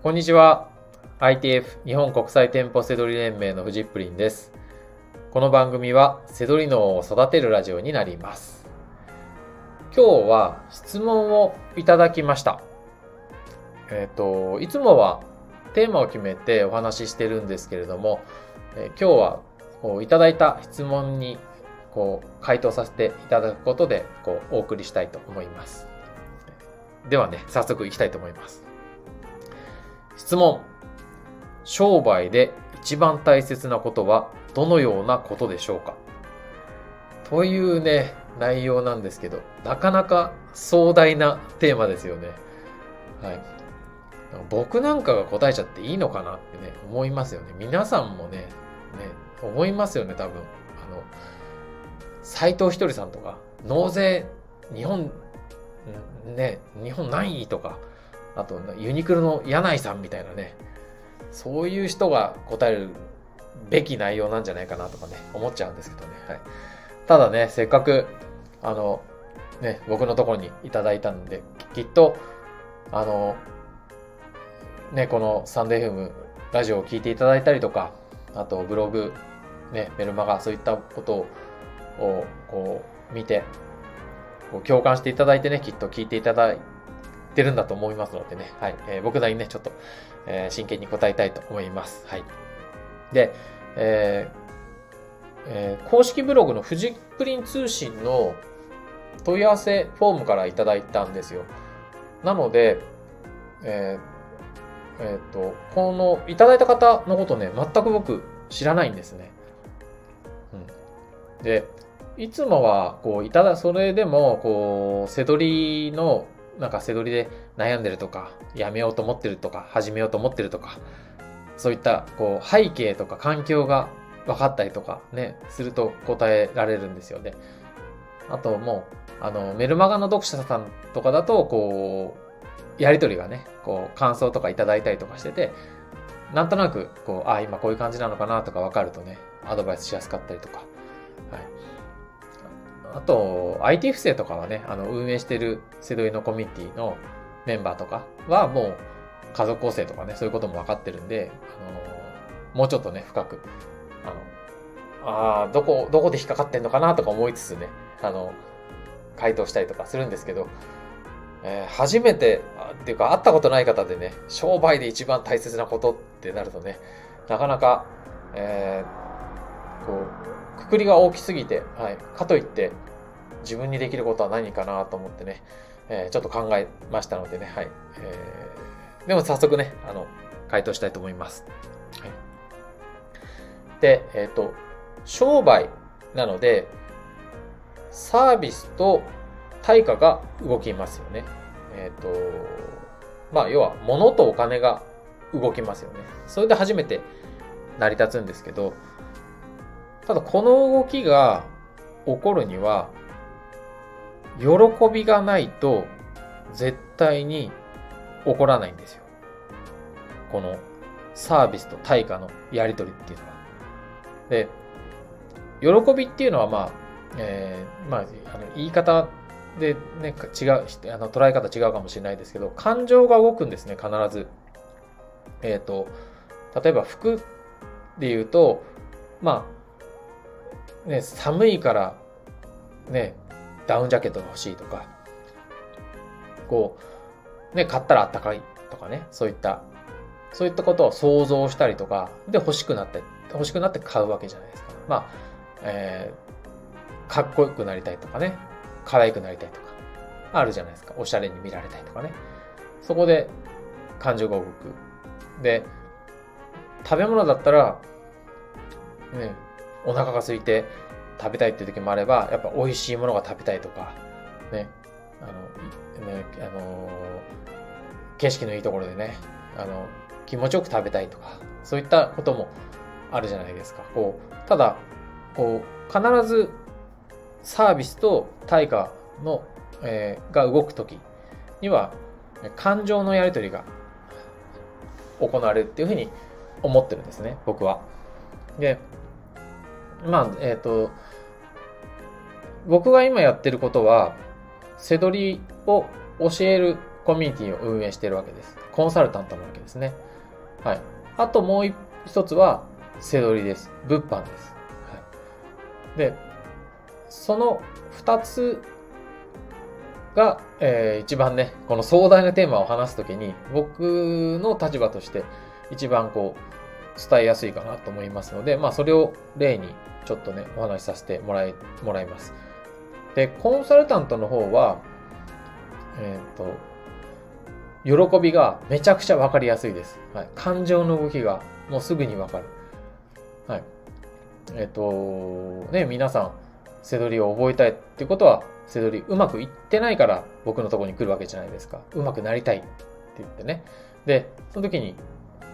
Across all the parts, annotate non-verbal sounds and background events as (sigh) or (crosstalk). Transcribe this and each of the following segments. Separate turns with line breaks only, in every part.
こんにちは。ITF 日本国際店舗セドリ連盟のフジップリンです。この番組はセドリ脳を育てるラジオになります。今日は質問をいただきました。えっ、ー、と、いつもはテーマを決めてお話ししてるんですけれども、えー、今日はこういただいた質問にこう回答させていただくことでこうお送りしたいと思います。ではね、早速いきたいと思います。質問。商売で一番大切なことはどのようなことでしょうか？というね、内容なんですけど、なかなか壮大なテーマですよね。はい。僕なんかが答えちゃっていいのかなってね、思いますよね。皆さんもね、ね、思いますよね、多分。あの、斎藤ひとりさんとか、納税、日本、ね、日本何位とか、あと、ユニクロの柳井さんみたいなね、そういう人が答えるべき内容なんじゃないかなとかね、思っちゃうんですけどね。はい。ただね、せっかく、あの、ね、僕のところにいただいたんで、きっと、あの、ね、このサンデーフーム、ラジオを聞いていただいたりとか、あとブログ、ね、メルマガ、そういったことを、こう、見て、こう共感していただいてね、きっと聞いていただいてるんだと思いますのでね、はい。えー、僕なりにね、ちょっと、えー、真剣に答えたいと思います。はい。で、えーえー、公式ブログのフジプリン通信の問い合わせフォームからいただいたんですよ。なので、えー、えっ、ー、と、この、いただいた方のことね、全く僕知らないんですね。うん。で、いつもは、こう、いただ、それでも、こう、せどりの、なんかせどりで悩んでるとか、やめようと思ってるとか、始めようと思ってるとか、そういったこう背景とか環境が分かったりとかね、すると答えられるんですよね。あともう、あの、メルマガの読者さんとかだと、こう、やりとりがね、こう、感想とかいただいたりとかしてて、なんとなく、こう、あ、今こういう感じなのかなとか分かるとね、アドバイスしやすかったりとか。あと、IT 不正とかはね、あの、運営してるセドリのコミュニティのメンバーとかはもう、家族構成とかね、そういうことも分かってるんで、あのもうちょっとね、深く、あの、ああ、どこ、どこで引っかかってんのかなとか思いつつね、あの、回答したりとかするんですけど、えー、初めて、っていうか会ったことない方でね、商売で一番大切なことってなるとね、なかなか、えー、こう、くくりが大きすぎて、はい、かといって、自分にできることは何かなと思ってね、えー、ちょっと考えましたのでね、はい。えーでも早速ね、あの、回答したいと思います。はい、で、えっ、ー、と、商売なので、サービスと対価が動きますよね。えっ、ー、と、まあ、要は、物とお金が動きますよね。それで初めて成り立つんですけど、ただこの動きが起こるには、喜びがないと絶対に起こらないんですよ。このサービスと対価のやり取りっていうのは。で、喜びっていうのはまあ、えー、まあ、あの言い方でね、違う、あの捉え方違うかもしれないですけど、感情が動くんですね、必ず。えっ、ー、と、例えば服で言うと、まあ、ね、寒いから、ね、ダウンジャケットが欲しいとか、こう、ね、買ったらあったかいとかね、そういった、そういったことを想像したりとか、で欲しくなって、欲しくなって買うわけじゃないですか。まあ、えー、かっこよくなりたいとかね、可愛くなりたいとか、あるじゃないですか。おしゃれに見られたいとかね。そこで感情が動く。で、食べ物だったら、ね、お腹が空いて食べたいっていう時もあれば、やっぱ美味しいものが食べたいとか、ね、あの、ね、あの景色のいいところでね、あの、気持ちよく食べたいとか、そういったこともあるじゃないですか。こう、ただ、こう、必ずサービスと対価の、えー、が動くときには、感情のやり取りが行われるっていうふうに思ってるんですね、僕は。で、まあ、えっ、ー、と、僕が今やってることは、せどりを教えるコミュニティを運営してるわけです。コンサルタントなわけですね。はい。あともう一つは、背取りです。物販です。はい。で、その二つが、えー、一番ね、この壮大なテーマを話すときに、僕の立場として一番こう、伝えやすいかなと思いますので、まあそれを例にちょっとね、お話しさせてもらい、もらいます。で、コンサルタントの方は、えっ、と、喜びがめちゃくちゃわかりやすいです。はい。感情の動きがもうすぐにわかる。はい。えっ、と、ね、皆さん、背取りを覚えたいってことは、背取りうまくいってないから僕のとこに来るわけじゃないですか。うまくなりたいって言ってね。で、その時に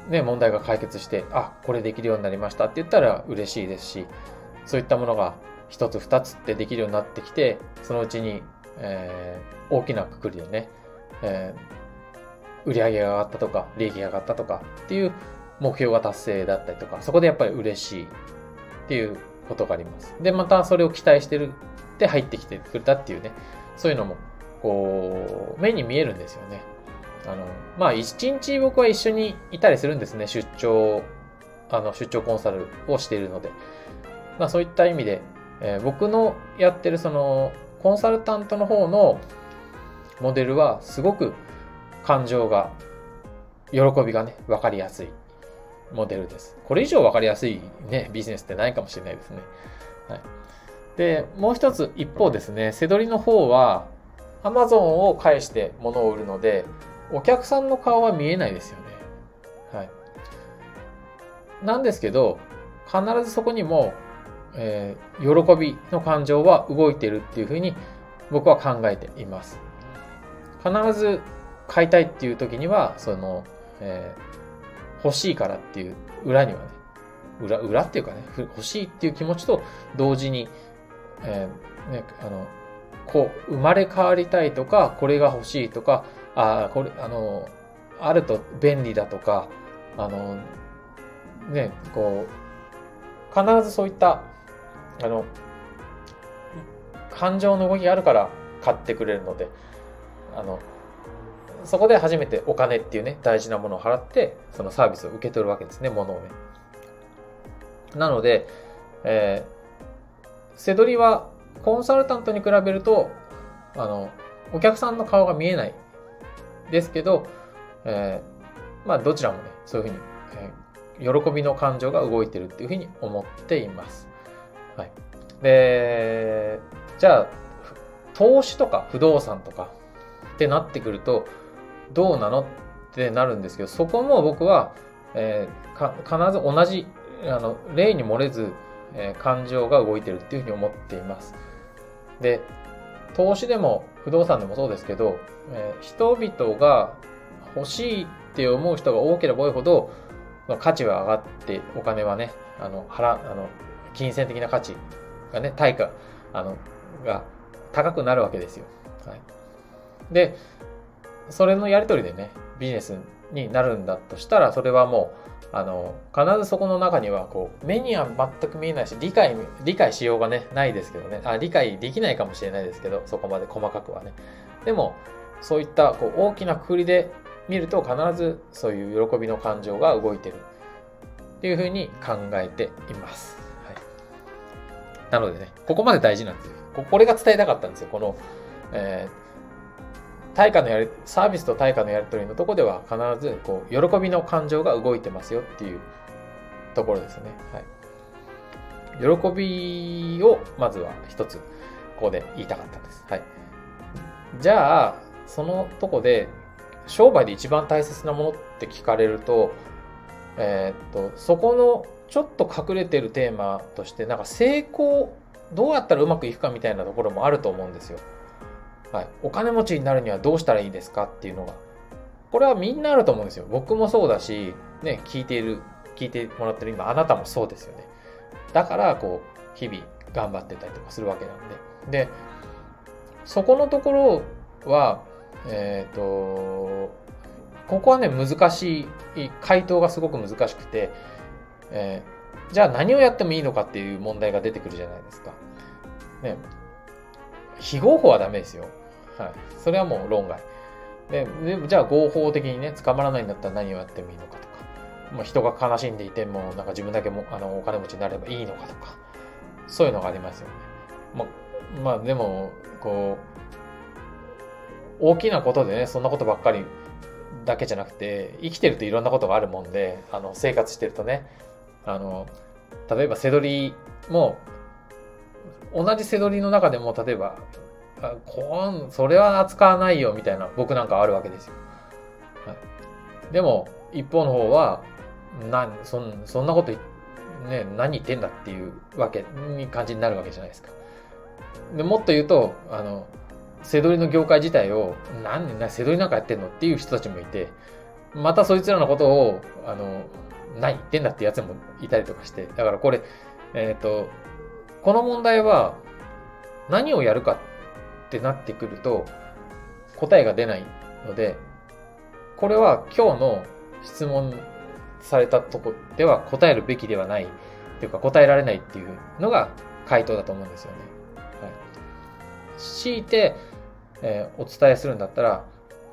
ね、問題が解決して、あ、これできるようになりましたって言ったら嬉しいですし、そういったものが一つ二つってできるようになってきて、そのうちに、えー、大きなくくりでね、えー、売上が上がったとか、利益が上がったとかっていう目標が達成だったりとか、そこでやっぱり嬉しいっていうことがあります。で、またそれを期待してるって入ってきてくれたっていうね、そういうのも、こう、目に見えるんですよね。あの、まあ、一日僕は一緒にいたりするんですね。出張、あの、出張コンサルをしているので。まあ、そういった意味で、えー、僕のやってるその、コンサルタントの方のモデルは、すごく感情が、喜びがね、わかりやすいモデルです。これ以上わかりやすいね、ビジネスってないかもしれないですね。はい。で、もう一つ一方ですね、せどりの方は、アマゾンを介して物を売るので、お客さんの顔は見えないですよね。はい。なんですけど、必ずそこにも、えー、喜びの感情は動いてるっていうふうに僕は考えています。必ず買いたいっていう時には、その、えー、欲しいからっていう裏にはね、裏、裏っていうかね、欲しいっていう気持ちと同時に、えー、ね、あの、こう、生まれ変わりたいとか、これが欲しいとか、あこれ、あの、あると便利だとか、あの、ね、こう、必ずそういった、あの、感情の動きがあるから買ってくれるので、あの、そこで初めてお金っていうね、大事なものを払って、そのサービスを受け取るわけですね、ものをね。なので、えー、せどりはコンサルタントに比べると、あの、お客さんの顔が見えないですけど、えー、まあどちらもね、そういうふうに、えー、喜びの感情が動いてるっていうふうに思っています。はい。で、じゃあ、投資とか不動産とかってなってくると、どうなのってなるんですけど、そこも僕は、えー、必ず同じ、あの、例に漏れず、え、感情が動いてるっていうふうに思っています。で、投資でも不動産でもそうですけど、えー、人々が欲しいって思う人が多ければ多いほど、まあ、価値は上がって、お金はね、あの、払、あの、金銭的な価値がね、対価、あの、が高くなるわけですよ。はい。で、それのやりとりでね、ビジネスになるんだとしたら、それはもう、あの、必ずそこの中には、こう、目には全く見えないし、理解、理解しようがね、ないですけどね。あ、理解できないかもしれないですけど、そこまで細かくはね。でも、そういった、こう、大きなくくりで見ると、必ずそういう喜びの感情が動いてる。っていうふうに考えています。はい。なのでね、ここまで大事なんですよ。これが伝えたかったんですよ。この、えー対価のやり、サービスと対価のやり取りのとこでは必ず、こう、喜びの感情が動いてますよっていうところですね。はい。喜びを、まずは一つ、ここで言いたかったんです。はい。じゃあ、そのとこで、商売で一番大切なものって聞かれると、えー、っと、そこのちょっと隠れてるテーマとして、なんか成功、どうやったらうまくいくかみたいなところもあると思うんですよ。はい、お金持ちになるにはどうしたらいいですかっていうのが、これはみんなあると思うんですよ。僕もそうだし、ね、聞いている、聞いてもらってる今、あなたもそうですよね。だから、こう、日々頑張ってたりとかするわけなんで。で、そこのところは、えっ、ー、と、ここはね、難しい、回答がすごく難しくて、えー、じゃあ何をやってもいいのかっていう問題が出てくるじゃないですか。ね、非合法はダメですよ。はい。それはもう論外。ででじゃあ合法的にね捕まらないんだったら何をやってもいいのかとか、まあ、人が悲しんでいてもなんか自分だけもあのお金持ちになればいいのかとかそういうのがありますよね。まあ、まあ、でもこう大きなことでねそんなことばっかりだけじゃなくて生きてるといろんなことがあるもんであの生活してるとねあの例えば背取りも同じ背取りの中でも例えばこんそれは扱わないよみたいな僕なんかあるわけですよ。はい、でも一方の方はなそんそんなことね何言ってんだっていうわけに感じになるわけじゃないですか。でもっと言うとあの背取りの業界自体を何で背取りなんかやってんのっていう人たちもいてまたそいつらのことをあの何言ってんだってやつもいたりとかしてだからこれえっ、ー、とこの問題は何をやるかってなってくると答えが出ないので、これは今日の質問されたとこでは答えるべきではないっていうか答えられないっていうのが回答だと思うんですよね。はい。強いて、えー、お伝えするんだったら、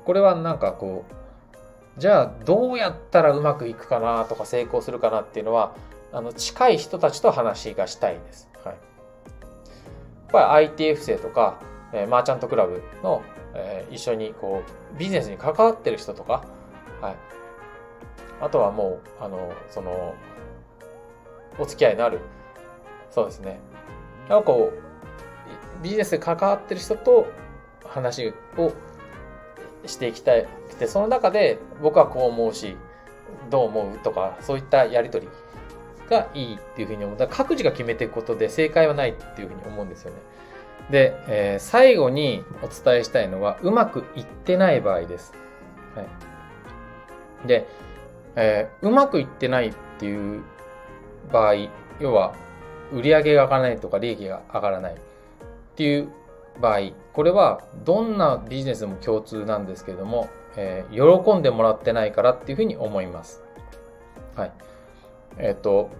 これはなんかこう、じゃあどうやったらうまくいくかなとか成功するかなっていうのは、あの近い人たちと話がしたいんです。はい。やっぱり ITF 生とか、えー、マーチャントクラブの、えー、一緒にこうビジネスに関わってる人とか、はい、あとはもうあのそのお付き合いのあるそうですね。なんかこうビジネスで関わってる人と話をしていきたいくてその中で僕はこう思うしどう思うとかそういったやり取りがいいっていうふうに思う。だから各自が決めていくことで正解はないっていうふうに思うんですよね。で、えー、最後にお伝えしたいのは、うまくいってない場合です。はい。で、えー、うまくいってないっていう場合、要は、売上が上がらないとか利益が上がらないっていう場合、これはどんなビジネスも共通なんですけれども、えー、喜んでもらってないからっていうふうに思います。はい。えっ、ー、と、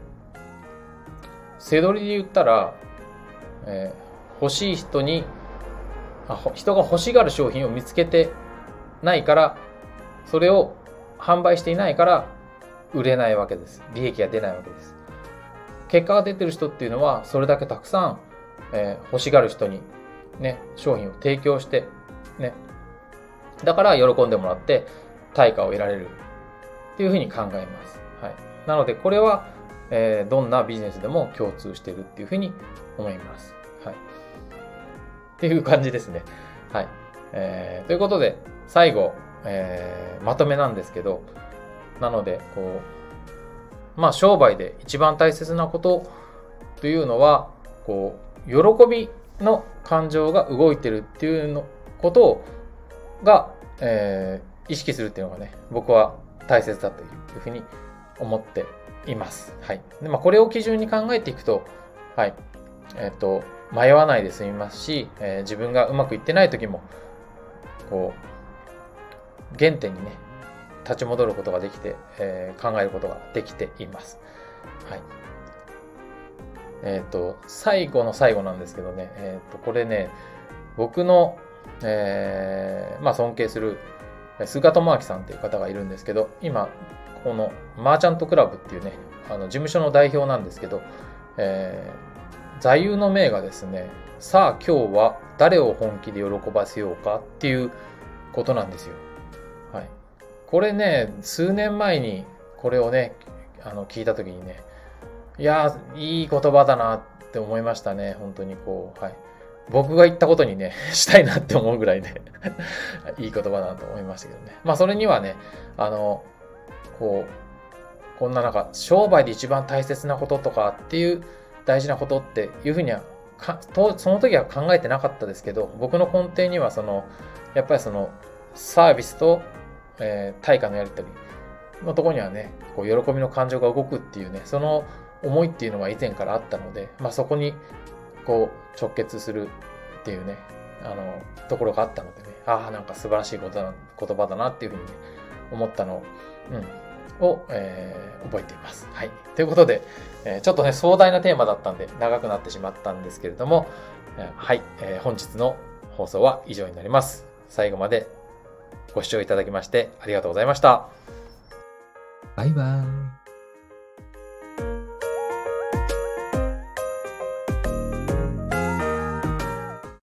背取りで言ったら、え欲しい人に人が欲しがる商品を見つけてないからそれを販売していないから売れないわけです。利益が出ないわけです。結果が出てる人っていうのはそれだけたくさん、えー、欲しがる人にね商品を提供してね。だから喜んでもらって対価を得られる。っていうふうに考えます、はい、なのでこれは、えー、どんなビジネスでも共通してるっていうふうに思います。はい。っていう感じですね。はい。えー、ということで、最後、えー、まとめなんですけど、なので、こう、まあ、商売で一番大切なことというのは、こう、喜びの感情が動いてるっていうのことをが、えー、意識するっていうのがね、僕は大切だというふうに思っています。はい。でまあ、これを基準に考えていくと、はい。えっ、ー、と、迷わないで済みますし、えー、自分がうまくいってない時も、こう、原点にね、立ち戻ることができて、えー、考えることができています。はい。えっ、ー、と、最後の最後なんですけどね、えっ、と、これね、僕の、えー、まあ尊敬する菅智明さんっていう方がいるんですけど、今、このマーチャントクラブっていうね、あの事務所の代表なんですけど、えー、座右の銘がですね、さあ今日は誰を本気で喜ばせようかっていうことなんですよ。はい。これね、数年前にこれをね、あの聞いた時にね、いやいい言葉だなって思いましたね。本当にこう、はい。僕が言ったことにね、(laughs) したいなって思うぐらいで (laughs) いい言葉だなと思いましたけどね。まあそれにはね、あの、こう、こんななんか商売で一番大切なこととかっていう大事なことっていうふうにはとその時は考えてなかったですけど僕の根底にはそのやっぱりそのサービスと、えー、対価のやり取りのとこにはねこう喜びの感情が動くっていうねその思いっていうのは以前からあったので、まあ、そこにこう直結するっていうねあのところがあったのでねああなんか素晴らしいことだ言葉だなっていうふうにね思ったのを、うん、を、えー、覚えています。はい。ということで、えー、ちょっとね、壮大なテーマだったんで、長くなってしまったんですけれども、えー、はい、え、本日の放送は以上になります。最後までご視聴いただきましてありがとうございました。
バイバイ。